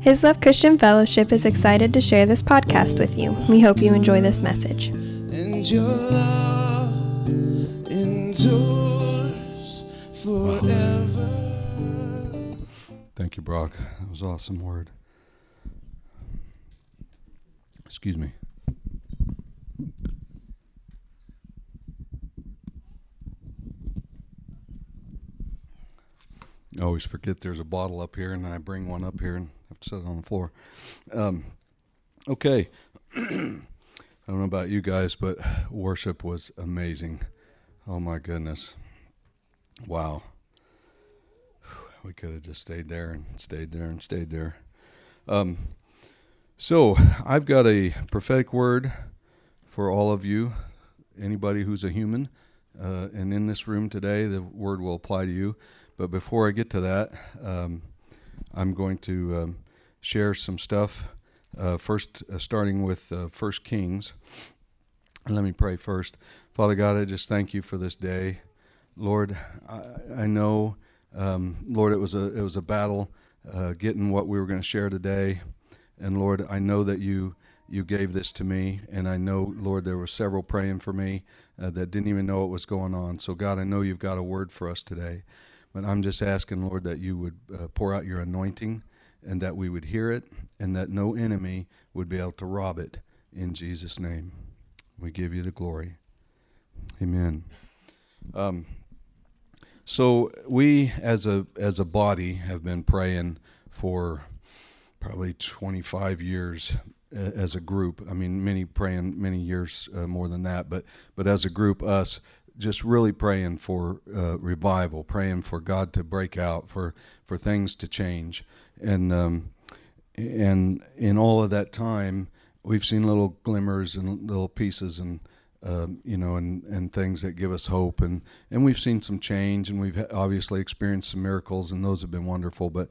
His Love Christian Fellowship is excited to share this podcast with you. We hope you enjoy this message. and your love endures forever. Thank you, Brock. That was awesome word. Excuse me. I always forget there's a bottle up here, and I bring one up here and have to set it on the floor. Um, okay. I don't know about you guys, but worship was amazing. Oh my goodness. Wow we could have just stayed there and stayed there and stayed there. Um, so I've got a prophetic word for all of you, anybody who's a human, uh, and in this room today, the word will apply to you. But before I get to that, um, I'm going to um, share some stuff. Uh, first, uh, starting with uh, First Kings. Let me pray first. Father God, I just thank you for this day. Lord, I, I know um, Lord, it was a it was a battle uh, getting what we were going to share today, and Lord, I know that you you gave this to me, and I know, Lord, there were several praying for me uh, that didn't even know what was going on. So, God, I know you've got a word for us today, but I'm just asking, Lord, that you would uh, pour out your anointing, and that we would hear it, and that no enemy would be able to rob it. In Jesus' name, we give you the glory. Amen. Um, so we, as a as a body, have been praying for probably 25 years uh, as a group. I mean, many praying many years uh, more than that, but but as a group, us just really praying for uh, revival, praying for God to break out, for for things to change, and um, and in all of that time, we've seen little glimmers and little pieces and um, you know, and, and things that give us hope. And, and we've seen some change, and we've obviously experienced some miracles, and those have been wonderful. But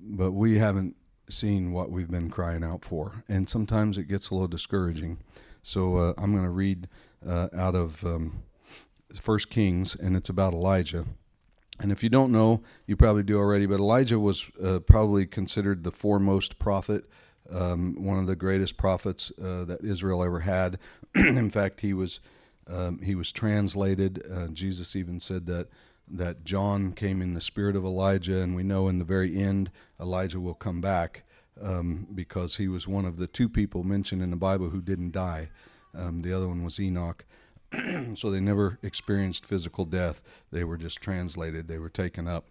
but we haven't seen what we've been crying out for, and sometimes it gets a little discouraging. So uh, I'm going to read uh, out of um, First Kings, and it's about Elijah. And if you don't know, you probably do already, but Elijah was uh, probably considered the foremost prophet um, one of the greatest prophets uh, that Israel ever had. in fact, he was um, he was translated. Uh, Jesus even said that that John came in the spirit of Elijah, and we know in the very end Elijah will come back um, because he was one of the two people mentioned in the Bible who didn't die. Um, the other one was Enoch. so they never experienced physical death. They were just translated. They were taken up.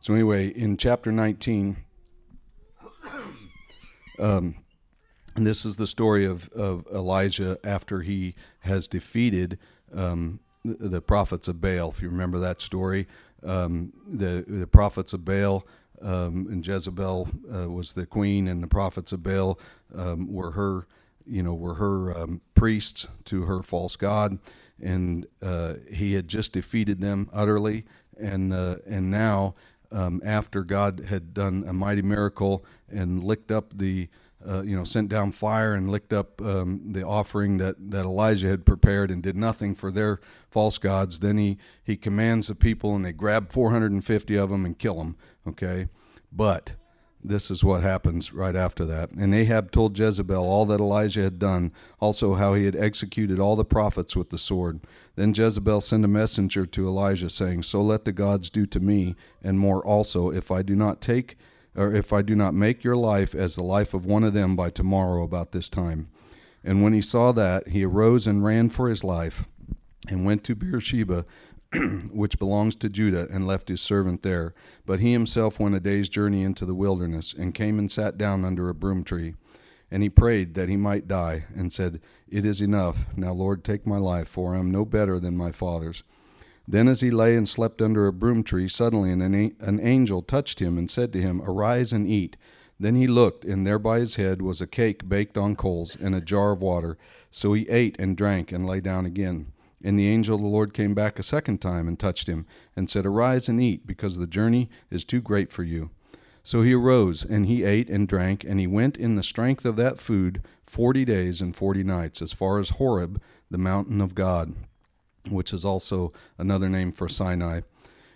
So anyway, in chapter 19 um, and this is the story of, of Elijah after he has defeated um, the, the, prophets of Baal. If you remember that story, um, the the prophets of Baal um, and Jezebel uh, was the queen, and the prophets of Baal um, were her, you know, were her um, priests to her false god, and uh, he had just defeated them utterly, and uh, and now um, after God had done a mighty miracle and licked up the, uh, you know, sent down fire and licked up um, the offering that, that Elijah had prepared and did nothing for their false gods, then he, he commands the people and they grab 450 of them and kill them, okay? But this is what happens right after that. And Ahab told Jezebel all that Elijah had done, also how he had executed all the prophets with the sword. Then Jezebel sent a messenger to Elijah, saying, So let the gods do to me, and more also, if I do not take or if I do not make your life as the life of one of them by tomorrow about this time. And when he saw that, he arose and ran for his life, and went to Beersheba which belongs to Judah, and left his servant there. But he himself went a day's journey into the wilderness, and came and sat down under a broom tree. And he prayed that he might die, and said, It is enough. Now, Lord, take my life, for I am no better than my father's. Then, as he lay and slept under a broom tree, suddenly an, an angel touched him and said to him, Arise and eat. Then he looked, and there by his head was a cake baked on coals and a jar of water. So he ate and drank and lay down again. And the angel of the Lord came back a second time and touched him, and said, Arise and eat, because the journey is too great for you. So he arose, and he ate and drank, and he went in the strength of that food forty days and forty nights, as far as Horeb, the mountain of God, which is also another name for Sinai.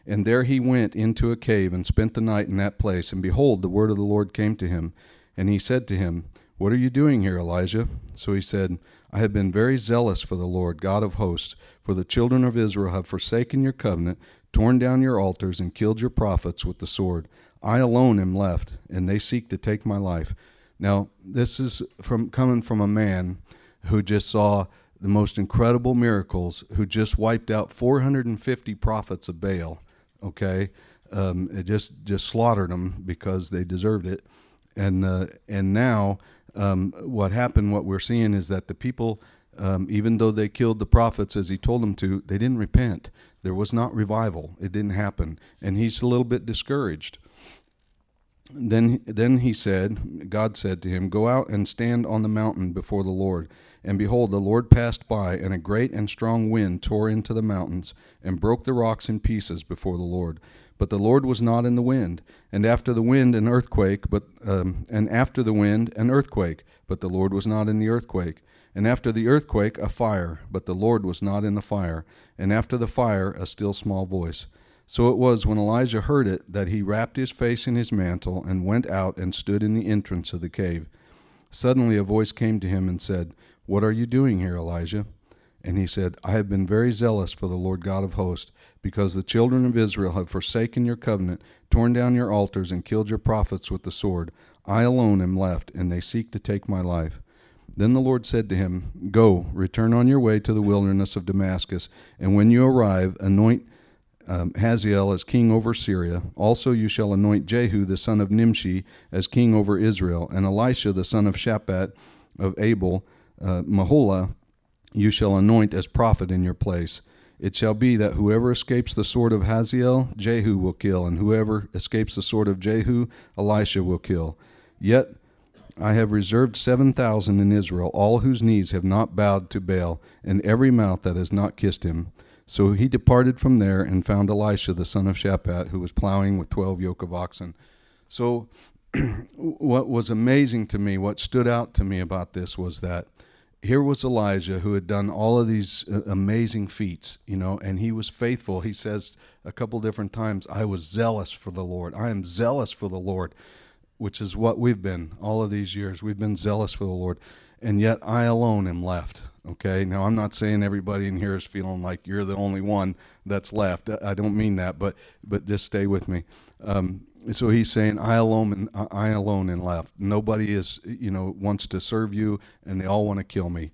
And there he went into a cave and spent the night in that place. And behold, the word of the Lord came to him. And he said to him, What are you doing here, Elijah? So he said, I have been very zealous for the Lord God of hosts, for the children of Israel have forsaken your covenant, torn down your altars, and killed your prophets with the sword. I alone am left, and they seek to take my life. Now, this is from coming from a man who just saw the most incredible miracles, who just wiped out 450 prophets of Baal. Okay, um, it just just slaughtered them because they deserved it, and uh, and now um, what happened? What we're seeing is that the people, um, even though they killed the prophets as he told them to, they didn't repent. There was not revival. It didn't happen, and he's a little bit discouraged then then he said god said to him go out and stand on the mountain before the lord and behold the lord passed by and a great and strong wind tore into the mountains and broke the rocks in pieces before the lord but the lord was not in the wind and after the wind an earthquake but um, and after the wind an earthquake but the lord was not in the earthquake and after the earthquake a fire but the lord was not in the fire and after the fire a still small voice so it was when Elijah heard it that he wrapped his face in his mantle and went out and stood in the entrance of the cave. Suddenly a voice came to him and said, What are you doing here, Elijah? And he said, I have been very zealous for the Lord God of hosts, because the children of Israel have forsaken your covenant, torn down your altars, and killed your prophets with the sword. I alone am left, and they seek to take my life. Then the Lord said to him, Go, return on your way to the wilderness of Damascus, and when you arrive, anoint um, Hazael as king over Syria. Also, you shall anoint Jehu the son of Nimshi as king over Israel, and Elisha the son of Shaphat of Abel, uh, Meholah, you shall anoint as prophet in your place. It shall be that whoever escapes the sword of Hazael, Jehu will kill, and whoever escapes the sword of Jehu, Elisha will kill. Yet I have reserved seven thousand in Israel, all whose knees have not bowed to Baal, and every mouth that has not kissed him. So he departed from there and found Elisha the son of Shaphat, who was plowing with twelve yoke of oxen. So, what was amazing to me, what stood out to me about this was that here was Elijah who had done all of these uh, amazing feats, you know, and he was faithful. He says a couple different times, I was zealous for the Lord. I am zealous for the Lord, which is what we've been all of these years. We've been zealous for the Lord, and yet I alone am left. Okay, now I'm not saying everybody in here is feeling like you're the only one that's left. I don't mean that, but but just stay with me. Um, so he's saying, "I alone, I alone, and left. Nobody is, you know, wants to serve you, and they all want to kill me."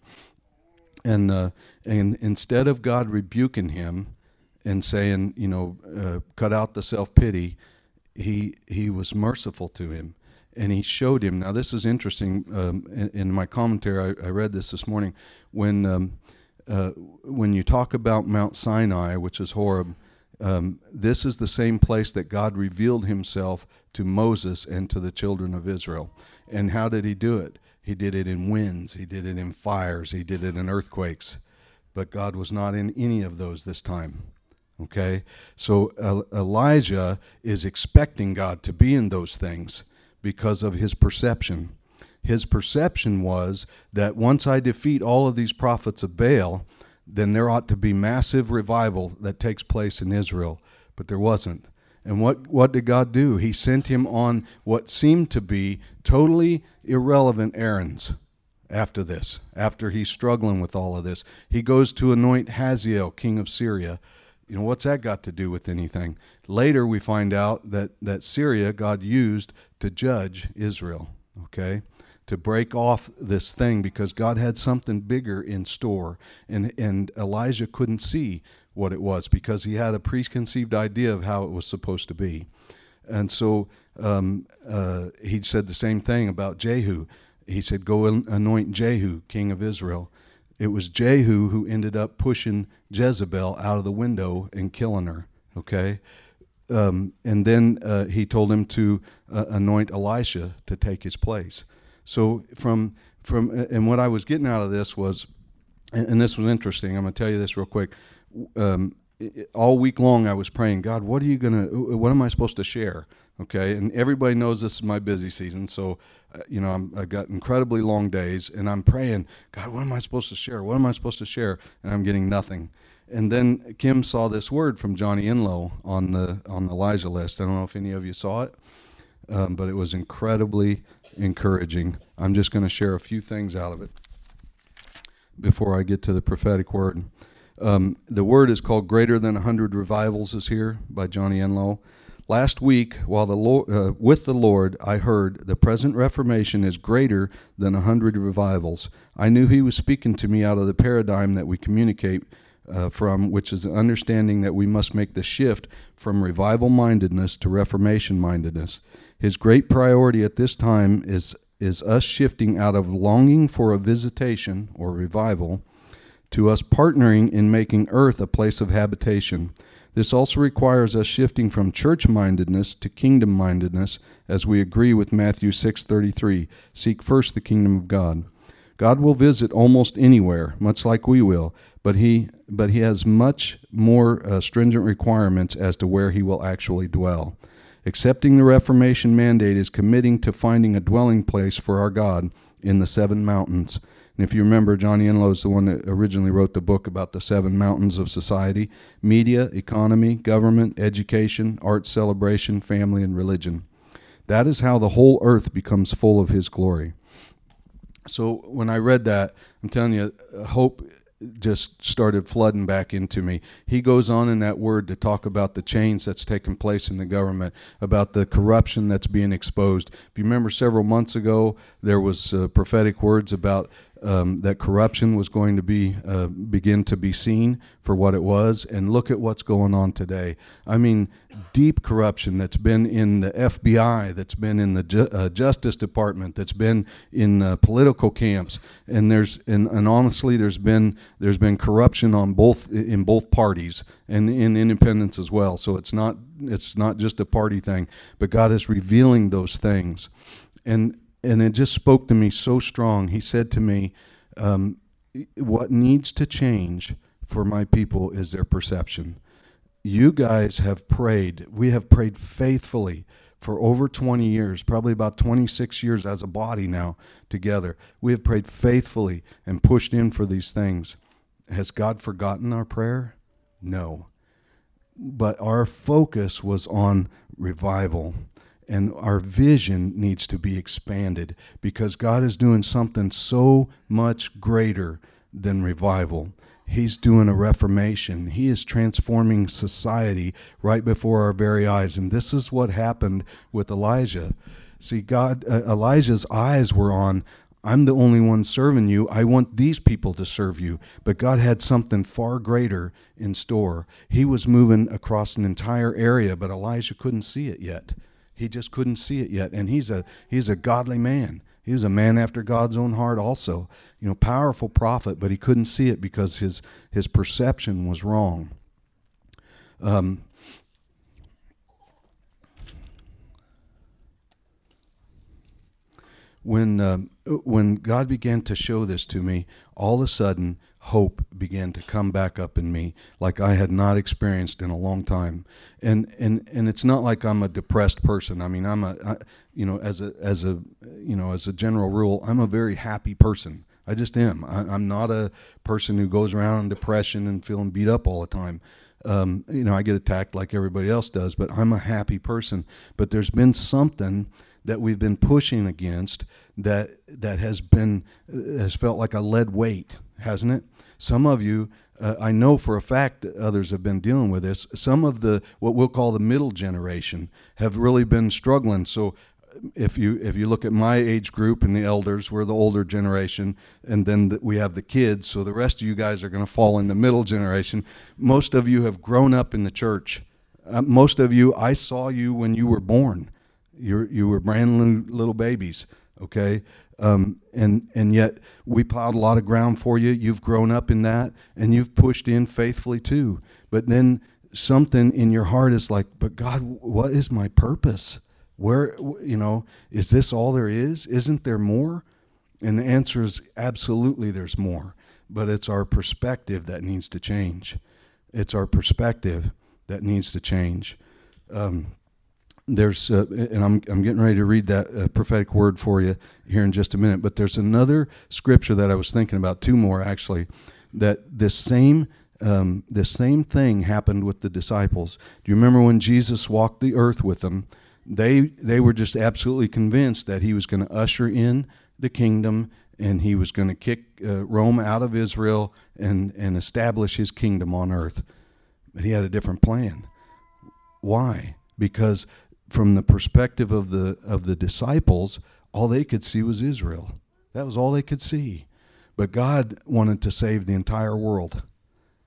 And uh, and instead of God rebuking him and saying, you know, uh, cut out the self pity, he he was merciful to him and he showed him. Now, this is interesting. Um, in, in, my commentary, I, I, read this this morning. When um, uh, when you talk about Mount Sinai, which is Horeb, um, this is the same place that God revealed Himself to Moses and to the children of Israel. And how did He do it? He did it in winds. He did it in fires. He did it in earthquakes. But God was not in any of those this time. Okay, so uh, Elijah is expecting God to be in those things because of his perception. His perception was that once I defeat all of these prophets of Baal, then there ought to be massive revival that takes place in Israel. But there wasn't. And what, what did God do? He sent him on what seemed to be totally irrelevant errands after this, after he's struggling with all of this. He goes to anoint Hazael, king of Syria. You know, what's that got to do with anything? Later, we find out that, that Syria, God used to judge Israel, okay? To break off this thing because God had something bigger in store. And, and Elijah couldn't see what it was because he had a preconceived idea of how it was supposed to be. And so um, uh, he said the same thing about Jehu. He said, Go anoint Jehu, king of Israel. It was Jehu who ended up pushing Jezebel out of the window and killing her. Okay? Um, and then uh, he told him to uh, anoint Elisha to take his place. So from from and what I was getting out of this was, and, and this was interesting. I'm going to tell you this real quick. Um, all week long, I was praying, God, what are you gonna? What am I supposed to share? Okay, and everybody knows this is my busy season, so uh, you know i have got incredibly long days, and I'm praying, God, what am I supposed to share? What am I supposed to share? And I'm getting nothing. And then Kim saw this word from Johnny Enlow on the on the Elijah list. I don't know if any of you saw it, um, but it was incredibly encouraging. I'm just going to share a few things out of it before I get to the prophetic word. Um, the word is called "Greater Than a Hundred Revivals" is here by Johnny Enlow. Last week, while the Lord, uh, with the Lord, I heard the present Reformation is greater than a hundred revivals. I knew He was speaking to me out of the paradigm that we communicate uh, from, which is the understanding that we must make the shift from revival mindedness to Reformation mindedness. His great priority at this time is is us shifting out of longing for a visitation or revival to us partnering in making earth a place of habitation. This also requires us shifting from church-mindedness to kingdom-mindedness as we agree with Matthew 6:33, seek first the kingdom of God. God will visit almost anywhere, much like we will, but he but he has much more uh, stringent requirements as to where he will actually dwell. Accepting the Reformation mandate is committing to finding a dwelling place for our God in the seven mountains. And if you remember, Johnny Enlow is the one that originally wrote the book about the seven mountains of society media, economy, government, education, art celebration, family, and religion. That is how the whole earth becomes full of His glory. So when I read that, I'm telling you, hope just started flooding back into me. He goes on in that word to talk about the change that's taken place in the government, about the corruption that's being exposed. If you remember, several months ago, there was uh, prophetic words about um, that corruption was going to be uh, begin to be seen for what it was, and look at what's going on today. I mean, deep corruption that's been in the FBI, that's been in the Ju- uh, Justice Department, that's been in uh, political camps, and there's and, and honestly, there's been there's been corruption on both in both parties and in independence as well. So it's not it's not just a party thing, but God is revealing those things, and and it just spoke to me so strong. He said to me, um, What needs to change for my people is their perception. You guys have prayed, we have prayed faithfully for over 20 years, probably about 26 years as a body now together. We have prayed faithfully and pushed in for these things. Has God forgotten our prayer? No. But our focus was on revival and our vision needs to be expanded because God is doing something so much greater than revival. He's doing a reformation. He is transforming society right before our very eyes. And this is what happened with Elijah. See, God, uh, Elijah's eyes were on, I'm the only one serving you. I want these people to serve you. But God had something far greater in store. He was moving across an entire area, but Elijah couldn't see it yet. He just couldn't see it yet. And he's a he's a godly man. He was a man after God's own heart also. You know, powerful prophet, but he couldn't see it because his his perception was wrong. Um, when uh, when God began to show this to me, all of a sudden hope began to come back up in me like I had not experienced in a long time. And and and it's not like I'm a depressed person. I mean, I'm a I, you know as a as a you know as a general rule, I'm a very happy person. I just am. I, am not a person who goes around in depression and feeling beat up all the time. Um, you know, I get attacked like everybody else does, but I'm a happy person. But there's been something that we've been pushing against that that has been has felt like a lead weight, hasn't it? Some of you, uh, I know for a fact that others have been dealing with this. Some of the what we'll call the middle generation have really been struggling. So if you if you look at my age group and the elders, we're the older generation, and then the, we have the kids. So the rest of you guys are going to fall in the middle generation. Most of you have grown up in the church. Uh, most of you, I saw you when you were born. You you were brand new little babies. Okay, um, and and yet we plowed a lot of ground for you. You've grown up in that, and you've pushed in faithfully too. But then something in your heart is like, but God, what is my purpose? Where you know is this all there is? Isn't there more? And the answer is absolutely there's more. But it's our perspective that needs to change. It's our perspective that needs to change. Um, there's uh, and I'm I'm getting ready to read that uh, prophetic word for you here in just a minute. But there's another scripture that I was thinking about, two more actually, that this same um, the same thing happened with the disciples. Do you remember when Jesus walked the earth with them? They they were just absolutely convinced that he was going to usher in the kingdom and he was going to kick uh, Rome out of Israel and and establish his kingdom on earth. But he had a different plan. Why? Because from the perspective of the of the disciples, all they could see was Israel. That was all they could see. But God wanted to save the entire world.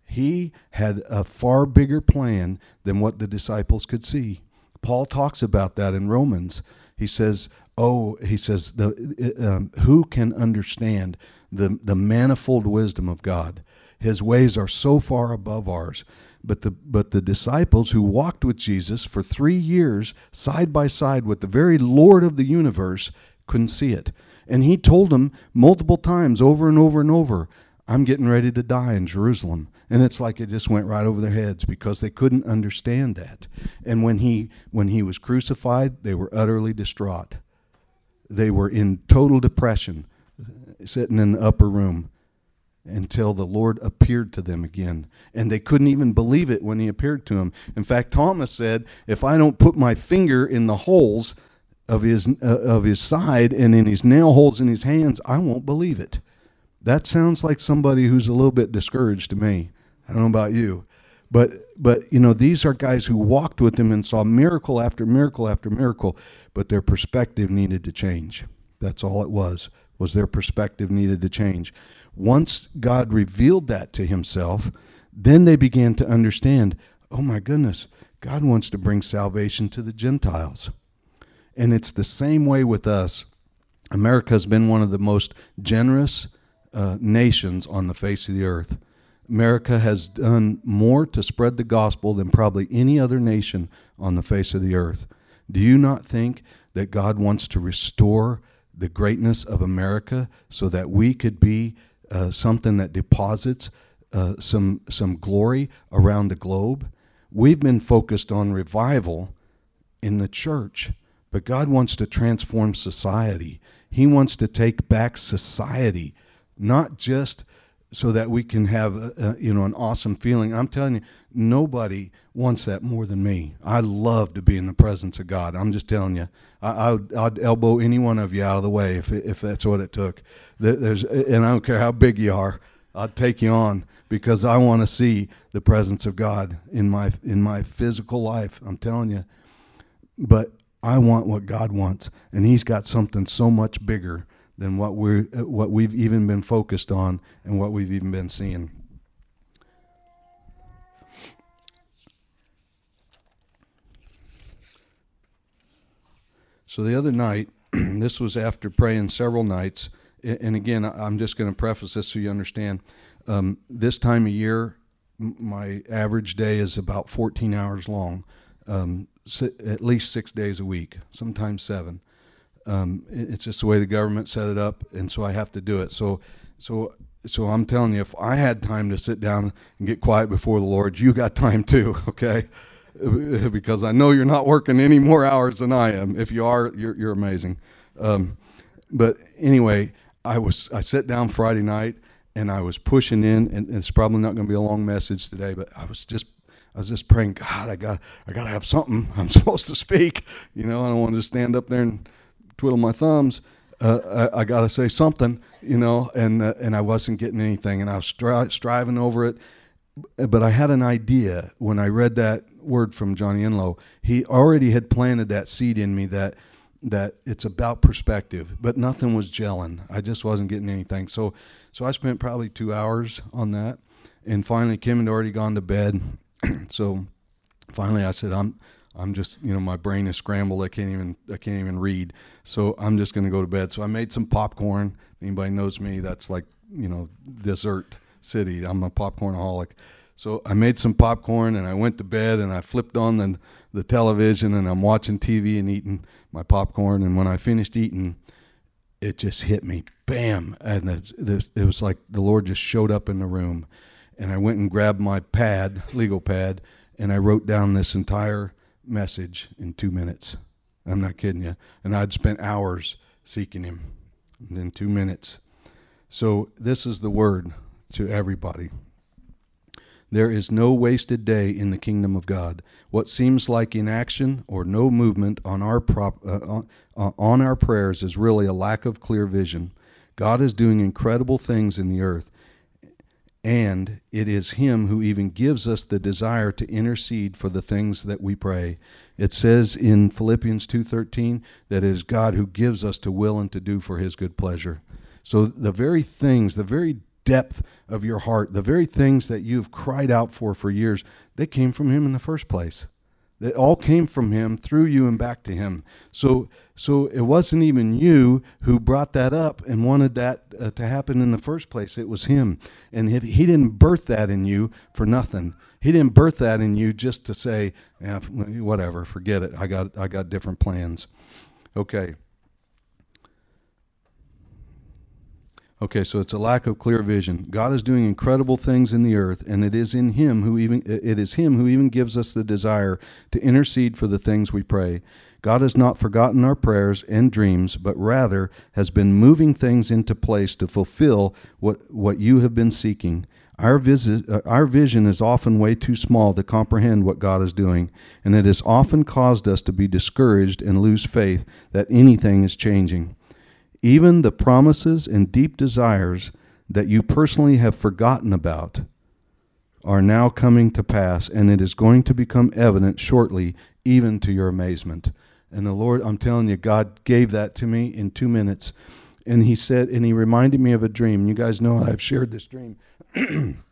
He had a far bigger plan than what the disciples could see. Paul talks about that in Romans. He says, "Oh, he says, the, um, who can understand the the manifold wisdom of God? His ways are so far above ours." But the but the disciples who walked with Jesus for 3 years side by side with the very Lord of the universe couldn't see it. And he told them multiple times over and over and over, I'm getting ready to die in Jerusalem. And it's like it just went right over their heads because they couldn't understand that. And when he when he was crucified, they were utterly distraught. They were in total depression, sitting in the upper room until the Lord appeared to them again. And they couldn't even believe it when he appeared to them. In fact, Thomas said, If I don't put my finger in the holes of his, uh, of his side and in his nail holes in his hands, I won't believe it. That sounds like somebody who's a little bit discouraged to me. I don't know about you. But but you know these are guys who walked with him and saw miracle after miracle after miracle, but their perspective needed to change. That's all it was. Was their perspective needed to change. Once God revealed that to himself, then they began to understand, oh my goodness, God wants to bring salvation to the Gentiles. And it's the same way with us. America has been one of the most generous uh, nations on the face of the earth. America has done more to spread the gospel than probably any other nation on the face of the earth. Do you not think that God wants to restore the greatness of America so that we could be uh, something that deposits uh, some some glory around the globe? We've been focused on revival in the church, but God wants to transform society. He wants to take back society, not just so that we can have a, a, you know an awesome feeling. I'm telling you, nobody wants that more than me. I love to be in the presence of God. I'm just telling you, I would, I'd elbow any one of you out of the way if if that's what it took. There's and I don't care how big you are, I'd take you on because I want to see the presence of God in my in my physical life. I'm telling you, but I want what God wants, and He's got something so much bigger than what we what we've even been focused on and what we've even been seeing. So the other night, this was after praying several nights, and again, I'm just going to preface this so you understand. Um, this time of year, my average day is about 14 hours long, um, at least six days a week, sometimes seven. Um, it's just the way the government set it up, and so I have to do it. So, so, so I'm telling you, if I had time to sit down and get quiet before the Lord, you got time too, okay? because I know you're not working any more hours than I am. If you are, you're, you're amazing. Um, but anyway, I was I sat down Friday night and I was pushing in, and, and it's probably not going to be a long message today, but I was just I was just praying, God, I got I got to have something. I'm supposed to speak. You know, I don't want to stand up there and twiddle my thumbs. Uh, I, I got to say something, you know, and uh, and I wasn't getting anything, and I was stri- striving over it. But I had an idea when I read that word from Johnny Enlow. He already had planted that seed in me that that it's about perspective, but nothing was gelling. I just wasn't getting anything. So so I spent probably two hours on that, and finally Kim had already gone to bed. so finally I said, I'm I'm just you know my brain is scrambled. I can't even I can't even read. So I'm just going to go to bed. So I made some popcorn. anybody knows me, that's like you know dessert city. I'm a popcornaholic. So I made some popcorn and I went to bed and I flipped on the the television and I'm watching TV and eating my popcorn. And when I finished eating, it just hit me, bam! And it was like the Lord just showed up in the room. And I went and grabbed my pad, legal pad, and I wrote down this entire message in two minutes. I'm not kidding you. And I'd spent hours seeking him. In two minutes. So this is the word to everybody. There is no wasted day in the kingdom of God. What seems like inaction or no movement on our prop, uh, uh, on our prayers is really a lack of clear vision. God is doing incredible things in the earth, and it is him who even gives us the desire to intercede for the things that we pray. It says in Philippians 2:13 that it is God who gives us to will and to do for his good pleasure. So the very things, the very depth of your heart, the very things that you've cried out for for years, they came from him in the first place. It all came from him through you and back to him. So so it wasn't even you who brought that up and wanted that uh, to happen in the first place. It was him. And he, he didn't birth that in you for nothing. He didn't birth that in you just to say, yeah, whatever, forget it. I got I got different plans. Okay. Okay, so it's a lack of clear vision. God is doing incredible things in the earth, and it is in Him who even it is Him who even gives us the desire to intercede for the things we pray. God has not forgotten our prayers and dreams, but rather has been moving things into place to fulfill what, what you have been seeking. Our, visit, uh, our vision is often way too small to comprehend what God is doing, and it has often caused us to be discouraged and lose faith that anything is changing. Even the promises and deep desires that you personally have forgotten about are now coming to pass, and it is going to become evident shortly, even to your amazement. And the Lord, I'm telling you, God gave that to me in two minutes. And He said, and He reminded me of a dream. You guys know I've shared this dream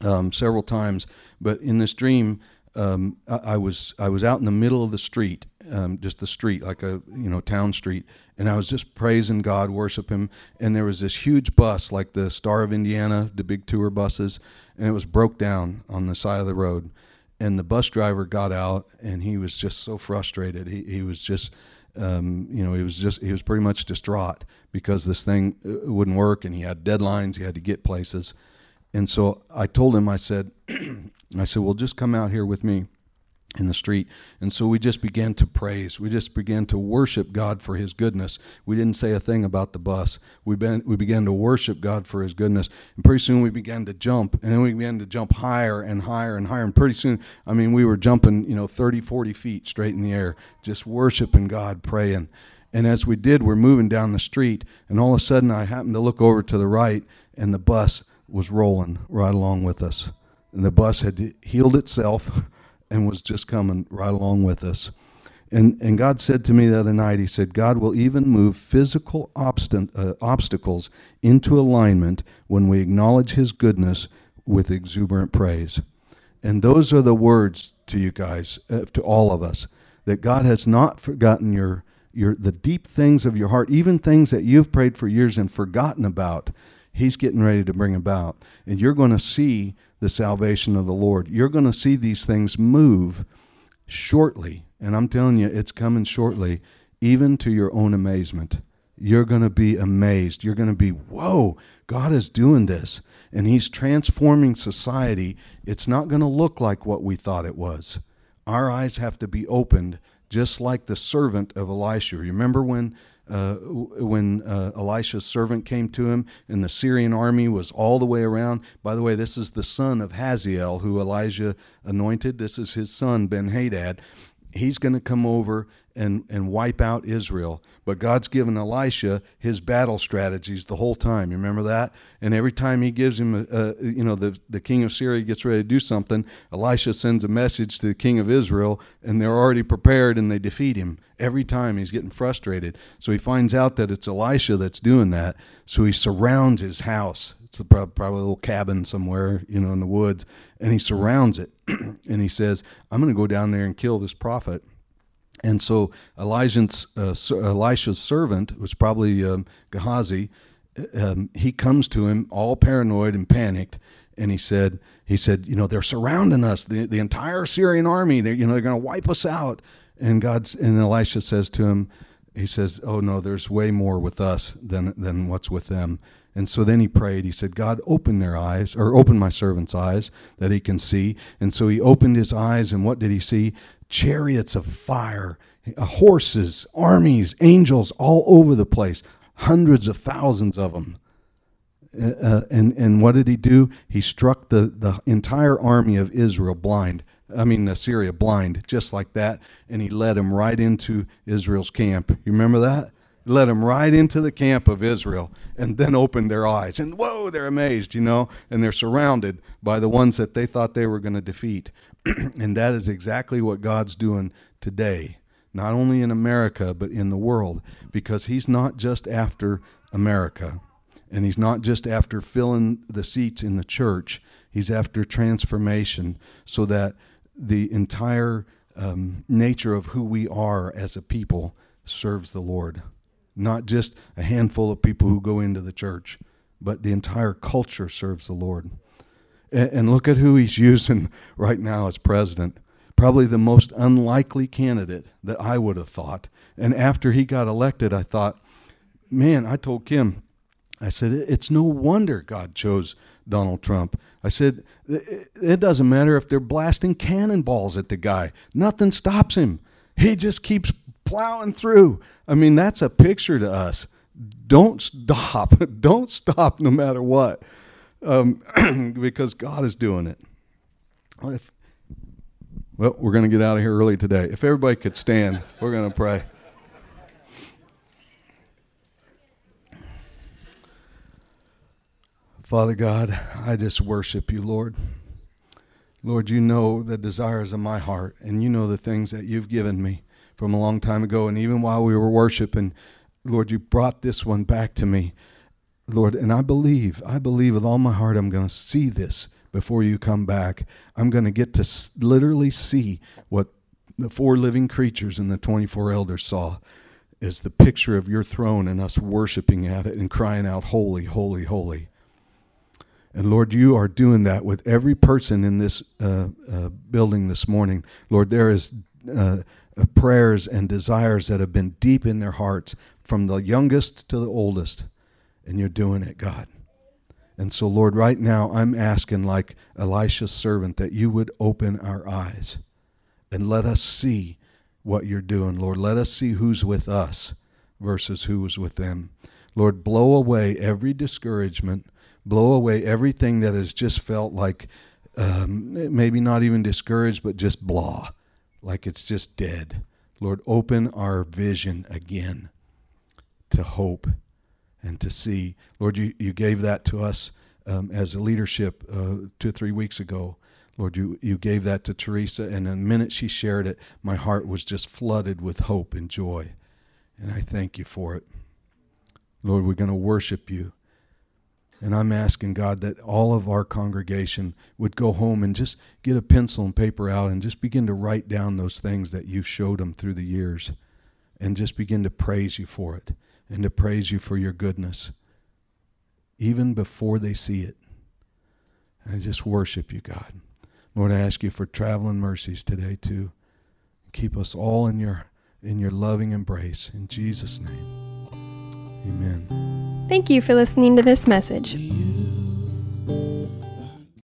um, several times, but in this dream, um, I, I, was I was out in the middle of the street, um, just the street, like a you know town street, and I was just praising God, worship Him. And there was this huge bus, like the Star of Indiana, the big tour buses, and it was broke down on the side of the road. And the bus driver got out, and he was just so frustrated. He he was just. Um, you know, he was just he was pretty much distraught because this thing uh, wouldn't work, and he had deadlines. He had to get places, and so I told him, I said, I said, well, just come out here with me in the street. And so we just began to praise. We just began to worship God for his goodness. We didn't say a thing about the bus. We, been, we began to worship God for his goodness. And pretty soon we began to jump. And then we began to jump higher and higher and higher. And pretty soon, I mean, we were jumping, you know, 30, 40 feet straight in the air, just worshiping God, praying. And as we did, we're moving down the street. And all of a sudden, I happened to look over to the right, and the bus was rolling right along with us. And the bus had healed itself and was just coming right along with us. And, and God said to me the other night, He said, God will even move physical obstin- uh, obstacles into alignment when we acknowledge His goodness with exuberant praise. And those are the words to you guys, uh, to all of us, that God has not forgotten your, your, the deep things of your heart, even things that you've prayed for years and forgotten about. He's getting ready to bring about. And you're going to see the salvation of the Lord. You're going to see these things move shortly. And I'm telling you, it's coming shortly, even to your own amazement. You're going to be amazed. You're going to be, whoa, God is doing this. And He's transforming society. It's not going to look like what we thought it was. Our eyes have to be opened, just like the servant of Elisha. Remember when uh, when uh, Elisha's servant came to him, and the Syrian army was all the way around. By the way, this is the son of Hazael who Elijah anointed. This is his son, Ben Hadad. He's going to come over and, and wipe out Israel. But God's given Elisha his battle strategies the whole time. You remember that? And every time he gives him, a, a, you know, the, the king of Syria gets ready to do something, Elisha sends a message to the king of Israel, and they're already prepared and they defeat him. Every time he's getting frustrated. So he finds out that it's Elisha that's doing that. So he surrounds his house. It's probably a little cabin somewhere, you know, in the woods. And he surrounds it. and he says, I'm going to go down there and kill this prophet. And so Elijah's, uh, Elisha's servant, was probably um, Gehazi, um, he comes to him all paranoid and panicked, and he said, he said, you know, they're surrounding us, the, the entire Syrian army. They, you know, they're going to wipe us out. And God's and Elisha says to him, he says, oh no, there's way more with us than than what's with them. And so then he prayed. He said, God, open their eyes, or open my servant's eyes that he can see. And so he opened his eyes, and what did he see? Chariots of fire, uh, horses, armies, angels all over the place, hundreds of thousands of them. Uh, uh, and, and what did he do? He struck the, the entire army of Israel blind. I mean, Assyria blind, just like that. And he led them right into Israel's camp. You remember that? Led them right into the camp of Israel and then opened their eyes. And whoa, they're amazed, you know, and they're surrounded by the ones that they thought they were going to defeat. and that is exactly what God's doing today, not only in America, but in the world, because He's not just after America. And he's not just after filling the seats in the church, he's after transformation so that the entire um, nature of who we are as a people serves the Lord not just a handful of people who go into the church, but the entire culture serves the Lord. And, and look at who he's using right now as president. Probably the most unlikely candidate that I would have thought. And after he got elected, I thought, man, I told Kim, I said, it's no wonder God chose Donald Trump. I said, it doesn't matter if they're blasting cannonballs at the guy, nothing stops him. He just keeps plowing through. I mean, that's a picture to us. Don't stop. Don't stop no matter what, um, because God is doing it. If, well, we're going to get out of here early today. If everybody could stand, we're going to pray. Father God, I just worship you, Lord. Lord, you know the desires of my heart, and you know the things that you've given me from a long time ago. And even while we were worshiping, Lord, you brought this one back to me. Lord, and I believe, I believe with all my heart, I'm going to see this before you come back. I'm going to get to literally see what the four living creatures and the 24 elders saw is the picture of your throne and us worshiping at it and crying out, Holy, holy, holy. And Lord, you are doing that with every person in this uh, uh, building this morning. Lord, there is uh, prayers and desires that have been deep in their hearts from the youngest to the oldest. And you're doing it, God. And so, Lord, right now I'm asking, like Elisha's servant, that you would open our eyes and let us see what you're doing, Lord. Let us see who's with us versus who is with them. Lord, blow away every discouragement, blow away everything that has just felt like um, maybe not even discouraged, but just blah like it's just dead. Lord, open our vision again to hope and to see. Lord, you, you gave that to us um, as a leadership uh, two or three weeks ago. Lord, you, you gave that to Teresa, and the minute she shared it, my heart was just flooded with hope and joy. And I thank you for it. Lord, we're going to worship you. And I'm asking God that all of our congregation would go home and just get a pencil and paper out and just begin to write down those things that you've showed them through the years and just begin to praise you for it and to praise you for your goodness even before they see it. And I just worship you, God. Lord, I ask you for traveling mercies today too. Keep us all in your in your loving embrace in Jesus name. Amen. Thank you for listening to this message.